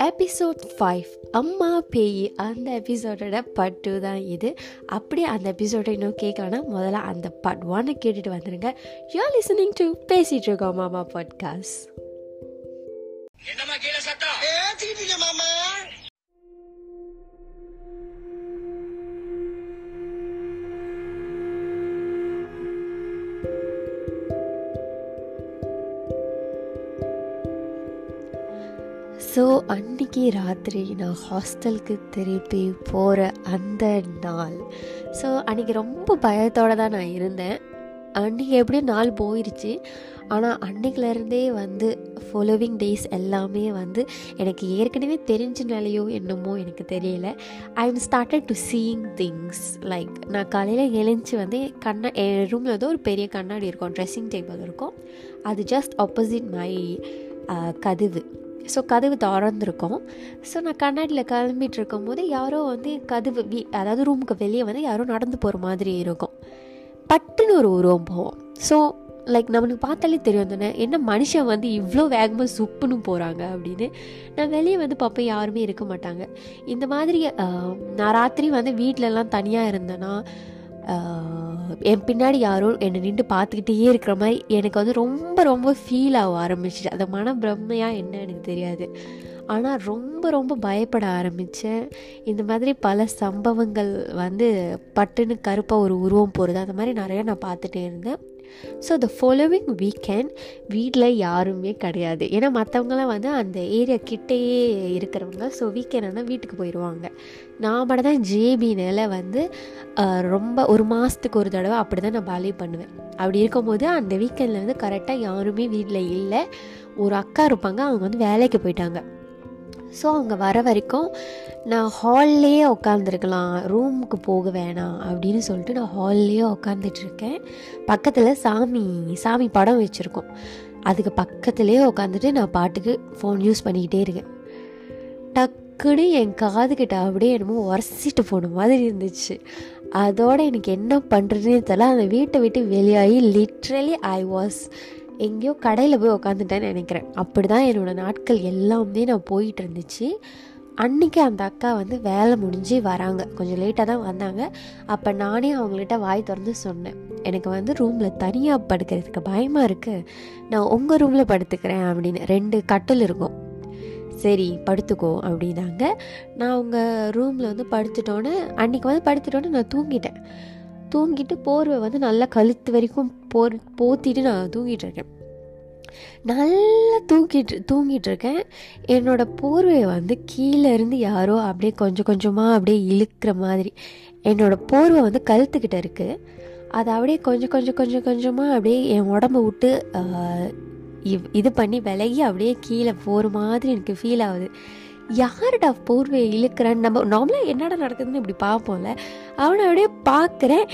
Episode five அம்மா பேய். அந்த எபிசோடோட பார்ட் டூ தான் இது. அப்படியே அந்த எபிசோடை இன்னும் கேட்கலன்னா முதல்ல அந்த பார்ட் ஒன்னை கேட்டுட்டு வந்துடுங்க யூ ஆர் லிசனிங் டு பேசிட்டு இருக்கோம் மாமா பாட்காஸ்ட் ஸோ அன்றைக்கி ராத்திரி நான் ஹாஸ்டலுக்கு திருப்பி போகிற அந்த நாள். ஸோ அன்றைக்கி ரொம்ப பயத்தோடு தான் நான் இருந்தேன். அன்றைக்கி எப்படியும் நாள் போயிடுச்சு ஆனால் அன்றைக்கிலேருந்தே வந்து ஃபாலோவிங் டேஸ் எல்லாமே வந்து எனக்கு ஏற்கனவே தெரிஞ்சனாலேயோ என்னமோ எனக்கு தெரியல. I am started to seeing things like நான் காலையில் எழுந்துச்சி வந்து கண்ணா என் ரூமில் வந்து ஒரு பெரிய கண்ணாடி இருக்கும் ட்ரெஸ்ஸிங் டேபிள் இருக்கும். அது ஜஸ்ட் ஆப்போசிட் மை கதவு. ஸோ கதவு திறந்துருக்கும். ஸோ நான் கண்ணாடியில் கிளம்பிட்டு இருக்கும்போது யாரோ வந்து கதவு வீ அதாவது ரூமுக்கு வெளியே வந்து யாரோ நடந்து போகிற மாதிரி இருக்கும். பட்டுன்னு ஒரு உருவம் போவோம் ஸோ லைக் நம்மளுக்கு பார்த்தாலே தெரியும் தானே என்ன மனுஷன் வந்து இவ்வளோ வேகமாக சுப்புன்னு போகிறாங்க அப்படின்னு. நான் வெளியே வந்து பார்ப்பேன் யாருமே இருக்க மாட்டாங்க. இந்த மாதிரி நான் ராத்திரி வந்து வீட்டிலலாம் தனியாக இருந்தேன்னா என் பின்னாடி யாரும் என்னை நின்று பார்த்துக்கிட்டே இருக்கிற மாதிரி எனக்கு வந்து ரொம்ப ரொம்ப ஃபீல் ஆக ஆரம்பிச்சிச்சு. அந்த மன பிரம்மையாக என்ன எனக்கு தெரியாது. ஆனால் ரொம்ப ரொம்ப பயப்பட ஆரம்பித்தேன் இந்த மாதிரி பல சம்பவங்கள் வந்து பட்டுன்னு கருப்பாக ஒரு உருவம் போகிறது அந்த மாதிரி நிறையா நான் பார்த்துட்டே இருந்தேன். ஸோ த ஃபாலோவிங் வீக்கெண்ட் வீட்டில் யாருமே கிடையாது. ஏன்னா மற்றவங்களாம் வந்து அந்த ஏரியா கிட்டேயே இருக்கிறவங்க. ஸோ வீக்கெண்ட்னா வீட்டுக்கு போயிடுவாங்க நான் மட்டும் தான் ஜேபினால வந்து ரொம்ப ஒரு மாதத்துக்கு ஒரு தடவை அப்படி தான் நான் பாலி பண்ணுவேன். அப்படி இருக்கும்போது அந்த வீக்கெண்டில் வந்து கரெக்டாக யாருமே வீட்டில் இல்லை. ஒரு அக்கா இருப்பாங்க. அவங்க வந்து வேலைக்கு போயிட்டாங்க. ஸோ அவங்க வர வரைக்கும் நான் ஹால்லேயே உட்காந்துருக்கலாம் ரூமுக்கு போக வேணாம் அப்படின்னு சொல்லிட்டு நான் ஹால்லேயே உட்காந்துட்ருக்கேன் பக்கத்தில் சாமி சாமி படம் வச்சுருக்கோம். அதுக்கு பக்கத்துலேயே உட்காந்துட்டு நான் பாட்டுக்கு ஃபோன் யூஸ் பண்ணிக்கிட்டே இருக்கேன். டக்குன்னு என் காதுகிட்ட அப்படியே என்னமோ உரசிட்டு போன மாதிரி இருந்துச்சு. அதோட எனக்கு என்ன பண்ணுறதுன்னு தெரியல. அந்த வீட்டை விட்டு வெளியாகி லிட்ரலி ஐ வாஸ் எங்கேயோ கடையில் போய் உக்காந்துட்டேன்னு நினைக்கிறேன். அப்படி தான் என்னோடய நாட்கள் எல்லாமே நான் போயிட்டு இருந்துச்சு. அன்றைக்கி அந்த அக்கா வந்து வேலை முடிஞ்சு வராங்க. கொஞ்சம் லேட்டாக தான் வந்தாங்க. அப்போ நானே அவங்கள்ட்ட வாய் திறந்து சொன்னேன். எனக்கு வந்து ரூமில் தனியாக படுக்கிறதுக்கு பயமாக இருக்குது நான் உங்கள் ரூமில் படுத்துக்கிறேன் அப்படின்னு. ரெண்டு கட்டில் இருக்கும். சரி படுத்துக்கோ அப்படின்னாங்க. நான் அவங்க ரூமில் வந்து படுத்துட்டோன்னே அன்றைக்கி வந்து படுத்துட்டோன்னே நான் தூங்கிட்டேன். தூங்கிட்டு போர்வை வந்து நல்லா கழுத்து வரைக்கும் போர் போத்திட்டு நான் தூங்கிட்டு இருக்கேன். நல்லா தூங்கிட்டு தூங்கிட்டு இருக்கேன். என்னோட போர்வையை வந்து கீழே இருந்து யாரோ அப்படியே கொஞ்சம் கொஞ்சமாக அப்படியே இழுக்கிற மாதிரி. என்னோட போர்வை வந்து கழுத்துக்கிட்ட இருக்குது அதை அப்படியே கொஞ்சம் கொஞ்சம் கொஞ்சம் கொஞ்சமாக அப்படியே என் உடம்ப விட்டு இவ்- இது பண்ணி விலகி அப்படியே கீழே போகிற மாதிரி எனக்கு ஃபீல் ஆகுது. யாருடா போர்வை இழுக்கிறேன்? நம்ம நார்மலாக என்னடா நடக்குதுன்னு இப்படி பார்ப்போம்ல. அவனை அப்படியே பார்க்குறேன்.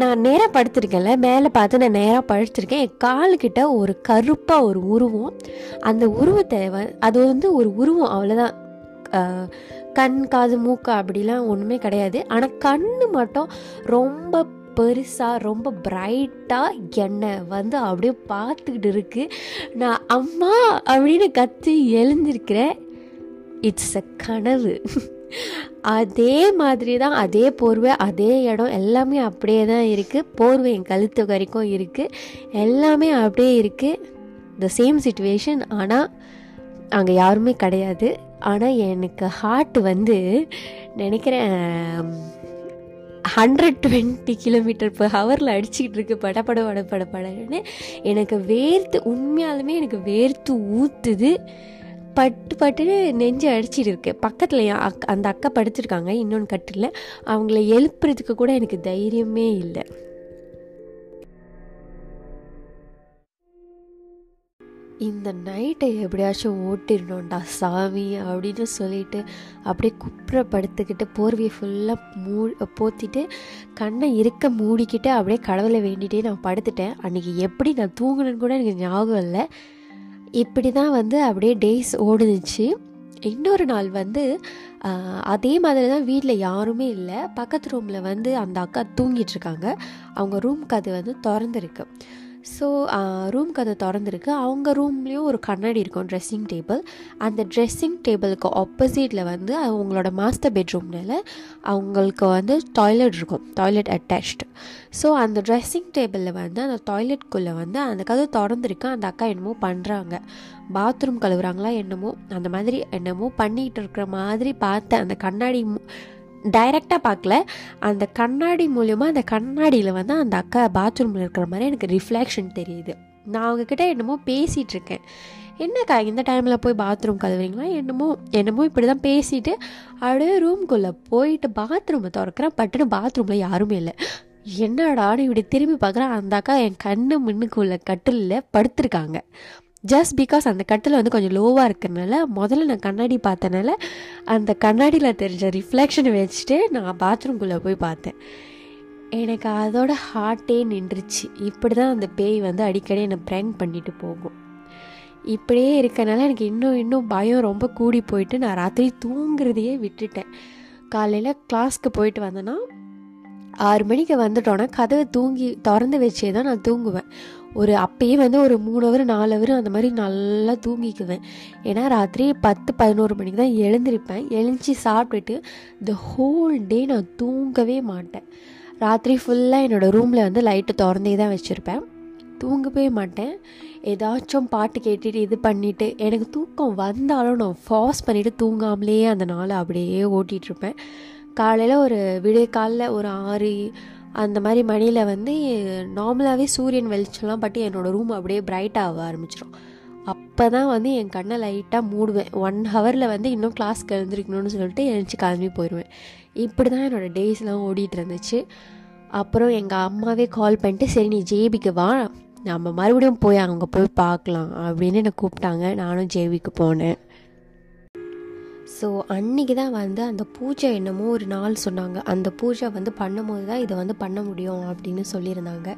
நான் நேராக படுத்திருக்கேன்ல. மேலே பார்த்து நான் நேராக படுத்திருக்கேன். என் காலுக்கிட்ட ஒரு கருப்பாக ஒரு உருவம். அந்த உருவத்தை அது வந்து ஒரு உருவம். அவ்வளோதான் கண் காது மூக்கா அப்படிலாம் ஒன்றுமே கிடையாது. ஆனால் கண் மட்டும் ரொம்ப பெருசாக ரொம்ப பிரைட்டாக என்னை வந்து அப்படியே பார்த்துக்கிட்டு இருக்குது நான் அம்மா அப்படின்னு கத்தி எழுந்திருக்கிறேன். இட்ஸ் அ கனவு. அதே மாதிரி தான் அதே போர்வை அதே இடம் எல்லாமே அப்படியே தான் இருக்குது போர்வை என் கழுத்து வரைக்கும் இருக்குது எல்லாமே அப்படியே இருக்குது த சேம் சுச்சுவேஷன் ஆனால் அங்கே யாருமே கிடையாது. ஆனால் எனக்கு ஹார்ட் வந்து நினைக்கிறேன் ஹண்ட்ரட் டுவெண்ட்டி கிலோமீட்டர் பர் ஹவரில் அடிச்சுக்கிட்டு இருக்கு. படபட பட பட படன்னு. எனக்கு வேர்த்து உண்மையாலுமே எனக்கு வேர்த்து ஊற்றுது பட்டு பட்டுன்னு நெஞ்சு அடிச்சிட்டு இருக்கு. பக்கத்தில் என் அக் அந்த அக்கா படிச்சிருக்காங்க இன்னொன்று கட்டில் அவங்கள எழுப்புறதுக்கு கூட எனக்கு தைரியமே இல்லை. இந்த நைட்டை எப்படியாச்சும் ஓட்டிடணும்டா சாமி அப்படின்னு சொல்லிட்டு அப்படியே குப்புற படுத்துக்கிட்டு போர்வையை ஃபுல்லாக மூ போத்திட்டு கண்ணை இருக்க மூடிக்கிட்டு அப்படியே கடவுளை வேண்டிகிட்டே நான் படுத்துட்டேன். அன்றைக்கி எப்படி நான் தூங்கினேன்னு கூட எனக்கு ஞாபகம் இல்லை. இப்படி தான் வந்து அப்படியே டேஸ் ஓடுனுச்சு. இன்னொரு நாள் வந்து அதே மாதிரி தான் வீட்டில் யாருமே இல்லை. பக்கத்து ரூமில் வந்து அந்த அக்கா தூங்கிட்டு இருக்காங்க. அவங்க ரூம்க்கு அது வந்து திறந்துருக்கு. ஸோ ரூம் uh, கதை திறந்துருக்கு. அவங்க ரூம்லேயும் ஒரு கண்ணாடி இருக்கும் ட்ரெஸ்ஸிங் டேபிள் அந்த ட்ரெஸ்ஸிங் டேபிளுக்கு ஆப்போசிட்டில் வந்து அவங்களோட மாஸ்டர் பெட்ரூம்னால அவங்களுக்கு வந்து டாய்லெட் இருக்கும். டாய்லெட் அட்டாச்டு ஸோ அந்த ட்ரெஸ்ஸிங் டேபிளில் வந்து அந்த டாய்லெட்குள்ளே வந்து அந்த கதை திறந்துருக்கு. அந்த அக்கா என்னமோ பண்ணுறாங்க பாத்ரூம் கழுவுறாங்களா என்னமோ அந்த மாதிரி என்னமோ பண்ணிகிட்டு இருக்கிற மாதிரி பார்த்தேன் அந்த கண்ணாடி டைரெக்டாக பார்க்கல. அந்த கண்ணாடி மூலயமா அந்த கண்ணாடியில் வந்து அந்த அக்கா பாத்ரூமில் இருக்கிற மாதிரி எனக்கு ரிஃப்ளெக்ஷன் தெரியுது. நான் அவங்கக்கிட்ட என்னமோ பேசிகிட்டு இருக்கேன். என்னக்கா இந்த டைமில் போய் பாத்ரூம் கதவுறீங்களா என்னமோ என்னமோ இப்படி தான் பேசிட்டு அப்படியே ரூம்குள்ளே போயிட்டு பாத்ரூமை திறக்கிறேன். பட்டுன்னு பாத்ரூமில் யாருமே இல்லை. என்னடான்னு இப்படி திரும்பி பார்க்குறேன். அந்த அக்கா என் கண்ணு மின்னுக்குள்ள கட்டிலில் படுத்திருக்காங்க. ஜஸ்ட் பிகாஸ் அந்த கட்டில் வந்து கொஞ்சம் லோவாக இருக்கிறனால முதல்ல நான் கண்ணாடி பார்த்தனால அந்த கண்ணாடியில் தெரிஞ்ச ரிஃப்ளெக்ஷனை வச்சுட்டு நான் பாத்ரூம்குள்ளே போய் பார்த்தேன். எனக்கு அதோட ஹார்ட்டே நின்றுச்சு. இப்படி தான் அந்த பேய் வந்து அடிக்கடி என்னை ப்ராங்க் பண்ணிட்டு போகும். இப்படியே இருக்கனால எனக்கு இன்னும் இன்னும் பயம் ரொம்ப கூடி போயிட்டு நான் ராத்திரி தூங்குறதையே விட்டுட்டேன். காலையில் கிளாஸ்க்கு போயிட்டு வந்தேன்னா ஆறு மணிக்கு வந்துட்டோன்னா கதவை தூங்கி திறந்து வச்சே தான் நான் தூங்குவேன். ஒரு அப்பயே வந்து ஒரு மூணு ஹவர் நாலு ஹவர் அந்த மாதிரி நல்லா தூங்கிக்குவேன். ஏன்னா ராத்திரி பத்து பதினோரு மணிக்கு தான் எழுந்திருப்பேன். எழுந்துச்சி சாப்பிட்டுட்டு த ஹோல் டே நான் தூங்கவே மாட்டேன். ராத்திரி ஃபுல்லாக என்னோடய ரூமில் வந்து லைட்டு திறந்தே தான் வச்சுருப்பேன். தூங்கவே மாட்டேன். ஏதாச்சும் பாட்டு கேட்டுட்டு இது பண்ணிவிட்டு எனக்கு தூக்கம் வந்தாலும் நான் ஃபாஸ் பண்ணிவிட்டு தூங்காமலே அந்த நாளை அப்படியே ஓட்டிகிட்ருப்பேன் காலையில் ஒரு விடிய காலில் ஒரு ஆறு அந்த மாதிரி மணியில் வந்து நார்மலாகவே சூரியன் வெளிச்சம்லாம் பட்டு என்னோடய ரூம் அப்படியே பிரைட்டாக ஆரம்பிச்சிடும் அப்போ தான் வந்து என் கண்ணை லைட்டாக மூடுவேன். ஒன் ஹவரில் வந்து இன்னும் கிளாஸ்க்கு எழுந்திருக்கணும்னு சொல்லிட்டு எழுந்துச்சி கிளம்பி போயிடுவேன் இப்படி தான் என்னோடய டேஸ்லாம் ஓடிட்டு இருந்துச்சு. அப்புறம் எங்கள் அம்மாவே கால் பண்ணிட்டு சரி நீ ஜேபிக்கு வா. நம்ம மறுபடியும் போய் அங்கே போய் பார்க்கலாம் அப்படின்னு என்னை கூப்பிட்டாங்க. நானும் ஜேபிக்கு போனேன். ஸோ அன்றைக்கி தான் வந்து அந்த பூஜை என்னமோ ஒரு நாள் சொன்னாங்க. அந்த பூஜை வந்து பண்ணும்போது தான் இதை வந்து பண்ண முடியும் அப்படின்னு சொல்லியிருந்தாங்க.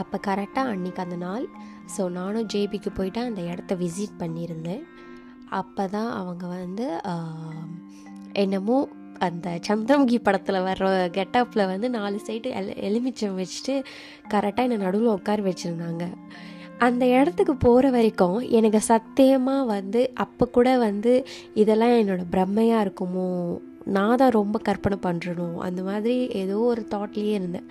அப்போ கரெக்டாக அன்றைக்கி அந்த நாள். ஸோ நானும் ஜேபிக்கு போயிட்டு அந்த இடத்த விசிட் பண்ணியிருந்தேன். அப்போ தான் அவங்க வந்து என்னமோ அந்த சந்திரமுகி படத்தில் வர்ற கெட்டப்பில் வந்து நாலு சைடு எல் எலுமிச்சம் வச்சுட்டு கரெக்டாக என்னை நடுவில் உட்கார வச்சுருந்தாங்க. அந்த இடத்துக்கு போகிற வரைக்கும் எனக்கு சத்தியமாக வந்து அப்போ கூட வந்து இதெல்லாம் என்னோடய பிரம்மையாக இருக்குமோ நான் தான் ரொம்ப கற்பனை பண்ணுறணும் அந்த மாதிரி ஏதோ ஒரு தாட்லேயே இருந்தேன்.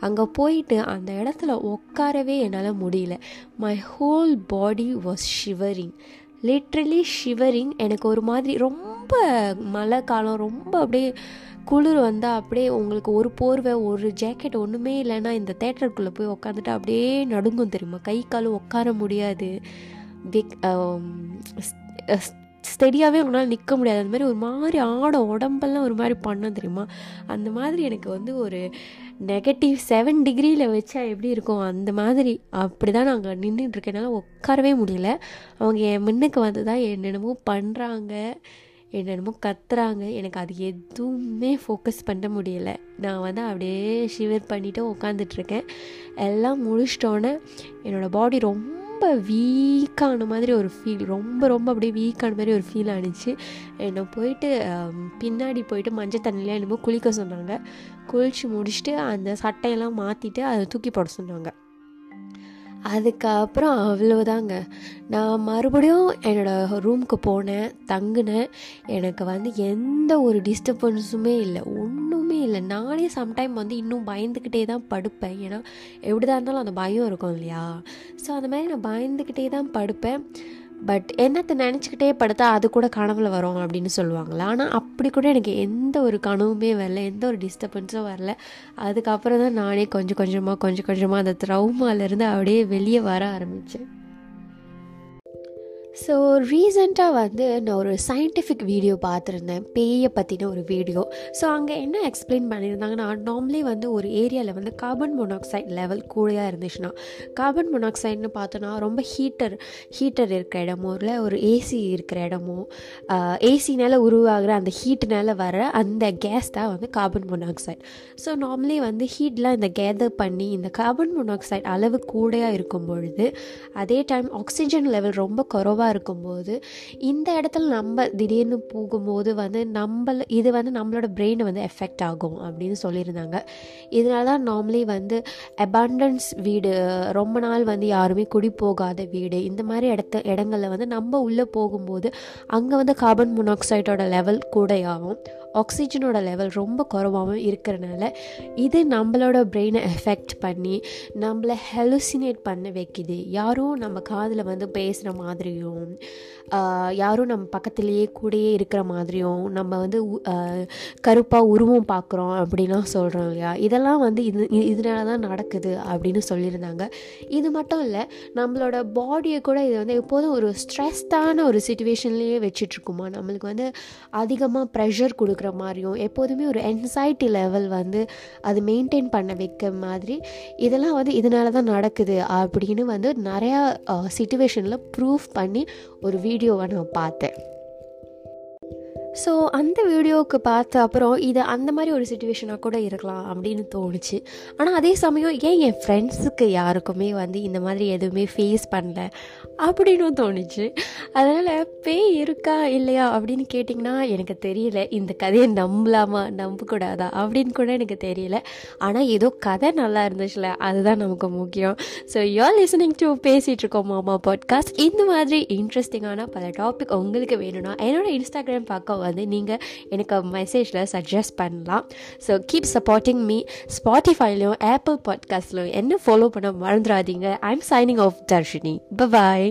அங்கே போயிட்டு அந்த இடத்துல உட்காரவே என்னால் முடியல. My whole body was shivering literally shivering எனக்கு ஒரு மாதிரி ரொம்ப மழை காலம் ரொம்ப அப்படியே குளிர் வந்தால் அப்படியே உங்களுக்கு ஒரு போர்வை ஒரு ஜாக்கெட் ஒன்றுமே இல்லைன்னா இந்த தேட்டருக்குள்ளே போய் உக்காந்துட்டு அப்படியே நடுங்கும் தெரியுமா? கை காலும் உட்கார முடியாது. ஸ்டெடியாகவே உங்களால் நிற்க முடியாது. அந்த மாதிரி ஒரு மாதிரி ஆடும் உடம்பெல்லாம் ஒரு மாதிரி பண்ண தெரியுமா? அந்த மாதிரி எனக்கு வந்து ஒரு நெகட்டிவ் செவன் டிகிரியில் வச்சா எப்படி இருக்கும்? அந்த மாதிரி அப்படி தான் நாங்கள் நின்றுட்டுருக்கனால உட்காரவே முடியல. அவங்க என் முன்னுக்கு வந்து தான் என்னென்னமோ பண்ணுறாங்க என்னென்னமோ கத்துறாங்க. எனக்கு அது எதுவுமே ஃபோக்கஸ் பண்ண முடியலை. நான் வந்து அப்படியே ஷிவர் பண்ணிவிட்டு உட்காந்துட்ருக்கேன் எல்லாம் முடிச்சிட்டோன்னே என்னோடய பாடி ரொம்ப வீக்கான மாதிரி ஒரு ஃபீல் ரொம்ப ரொம்ப அப்படியே வீக்கான மாதிரி ஒரு ஃபீல் ஆனிச்சு. என்னை போயிட்டு பின்னாடி போயிட்டு மஞ்சள் தண்ணியில் என்னமோ குளிக்க சொன்னாங்க. குளித்து முடிச்சுட்டு அந்த சட்டையெல்லாம் மாற்றிட்டு அதை தூக்கி போட சொன்னாங்க. அதுக்கப்புறம் அவ்வளோதாங்க நான் மறுபடியும் என்னோடய ரூமுக்கு போனேன் தங்கினேன். எனக்கு வந்து எந்த ஒரு டிஸ்டர்பன்ஸுமே இல்லை. ஒன்றுமே இல்லை. நானே சம்டைம் வந்து இன்னும் பயந்துக்கிட்டே தான் படுப்பேன். ஏன்னா எப்படி தான் இருந்தாலும் அந்த பயம் இருக்கும் இல்லையா? ஸோ அந்த மாதிரி நான் பயந்துக்கிட்டே தான் படுப்பேன். பட் என்னத்தை நினச்சிக்கிட்டே படுத்தா அது கூட கனவுல வரும் அப்படின்னு சொல்லுவாங்களா? ஆனால் அப்படி கூட எனக்கு எந்த ஒரு கனவுமே வரல எந்த ஒரு டிஸ்டர்பன்ஸும் வரல. அதுக்கப்புறம் தான் நானே கொஞ்சம் கொஞ்சமாக கொஞ்சம் கொஞ்சமாக அந்த ட்ரௌமாலேருந்து அப்படியே வெளியே வர ஆரம்பித்தேன் ஸோ ரீசெண்டாக வந்து நான் ஒரு சயின்டிஃபிக் வீடியோ பார்த்துருந்தேன். பேயை பற்றின ஒரு வீடியோ ஸோ அங்கே என்ன எக்ஸ்பிளைன் பண்ணியிருந்தாங்கன்னா நார்மலி வந்து ஒரு ஏரியாவில் வந்து கார்பன் மொனாக்சைடு லெவல் கூடையாக இருந்துச்சுன்னா கார்பன் மொனாக்சைடுன்னு பார்த்தோன்னா ரொம்ப ஹீட்டர் ஹீட்டர் இருக்கிற இடமோ இல்லை ஒரு ஏசி இருக்கிற இடமோ ஏசினால் உருவாகிற அந்த ஹீட்னால் வர அந்த கேஸ் தான் வந்து கார்பன் மொனாக்சைடு ஸோ நார்மலி வந்து ஹீட்லாம் இந்த கேதர் பண்ணி இந்த கார்பன் மொனாக்சைடு அளவு கூடையாக இருக்கும் பொழுது அதே டைம் ஆக்சிஜன் லெவல் ரொம்ப குறவாக லோவாக இருக்கும்போது இந்த இடத்துல நம்ம திடீர்னு போகும்போது வந்து நம்ம இது வந்து நம்மளோட பிரெயினை வந்து எஃபெக்ட் ஆகும் அப்படின்னு சொல்லியிருந்தாங்க. இதனால தான் நார்மலி வந்து அபாண்டன்ஸ் வீடு ரொம்ப நாள் வந்து யாருமே குடி போகாத வீடு இந்த மாதிரி இடத்த இடங்களில் வந்து நம்ம உள்ளே போகும்போது அங்கே வந்து கார்பன் மொனாக்சைடோட லெவல் கூடையாகும். ஆக்சிஜனோட லெவல் ரொம்ப குறைவாகவும் இருக்கிறனால இது நம்மளோட பிரெயினை எஃபெக்ட் பண்ணி நம்மளை ஹெலுசினேட் பண்ண வைக்குது. யாரும் நம்ம காதில் வந்து பேசுகிற மாதிரியும் யாரும் நம்ம பக்கத்துலேயே கூடயே இருக்கிற மாதிரியும் நம்ம வந்து கருப்பாக உருவம் பார்க்குறோம் அப்படின்லாம் சொல்கிறோம் இல்லையா? இதெல்லாம் வந்து இது இதனால தான் நடக்குது அப்படின்னு சொல்லியிருந்தாங்க. இது மட்டும் இல்லை நம்மளோட பாடியை கூட இது வந்து எப்போதும் ஒரு ஸ்ட்ரெஸ்டான ஒரு சுச்சுவேஷன்லேயே வச்சிட்ருக்குமா நம்மளுக்கு வந்து அதிகமாக ப்ரெஷர் கொடுக்குற மாதிரியும் எப்போதுமே ஒரு என்சைட்டி லெவல் வந்து அது மெயின்டைன் பண்ண வைக்க மாதிரி இதெல்லாம் வந்து இதனால தான் நடக்குது அப்படின்னு வந்து நிறையா சுச்சுவேஷனில் ப்ரூஃப் பண்ணி ஒரு வீடியோவை நான் பார்த்தேன். ஸோ அந்த வீடியோவுக்கு பார்த்த அப்புறம் இது அந்த மாதிரி ஒரு சுச்சுவேஷனாக கூட இருக்கலாம் அப்படின்னு தோணுச்சு. ஆனால் அதே சமயம் ஏன் என் ஃப்ரெண்ட்ஸுக்கு யாருக்குமே வந்து இந்த மாதிரி எதுவுமே ஃபேஸ் பண்ணல அப்படின்னு தோணுச்சு. அதனால் பேய் இருக்கா இல்லையா அப்படின்னு கேட்டிங்கன்னா எனக்கு தெரியல. இந்த கதையை நம்பலாமா? நம்பக்கூடாதா? அப்படின்னு கூட எனக்கு தெரியல. ஆனால் ஏதோ கதை நல்லா இருந்துச்சுல. அதுதான் நமக்கு முக்கியம். ஸோ யூஆர் லிசனிங் டு பேசிகிட்டு இருக்கோம் மாமா பாட்காஸ்ட் இந்த மாதிரி இன்ட்ரெஸ்டிங்கான பல டாபிக் உங்களுக்கு வேணும்னா என்னோடய இன்ஸ்டாகிராம் பார்க்க வந்து நீங்கள் எனக்கு மெசேஜில் சஜஸ்ட் பண்ணலாம். ஸோ கீப் சப்போர்ட்டிங் மீ ஸ்பாட்டிஃபைலையும் ஆப்பிள் பாட்காஸ்ட்லையும் என்ன ஃபாலோ பண்ண மறந்துடாதீங்க. I am signing off Darshini bye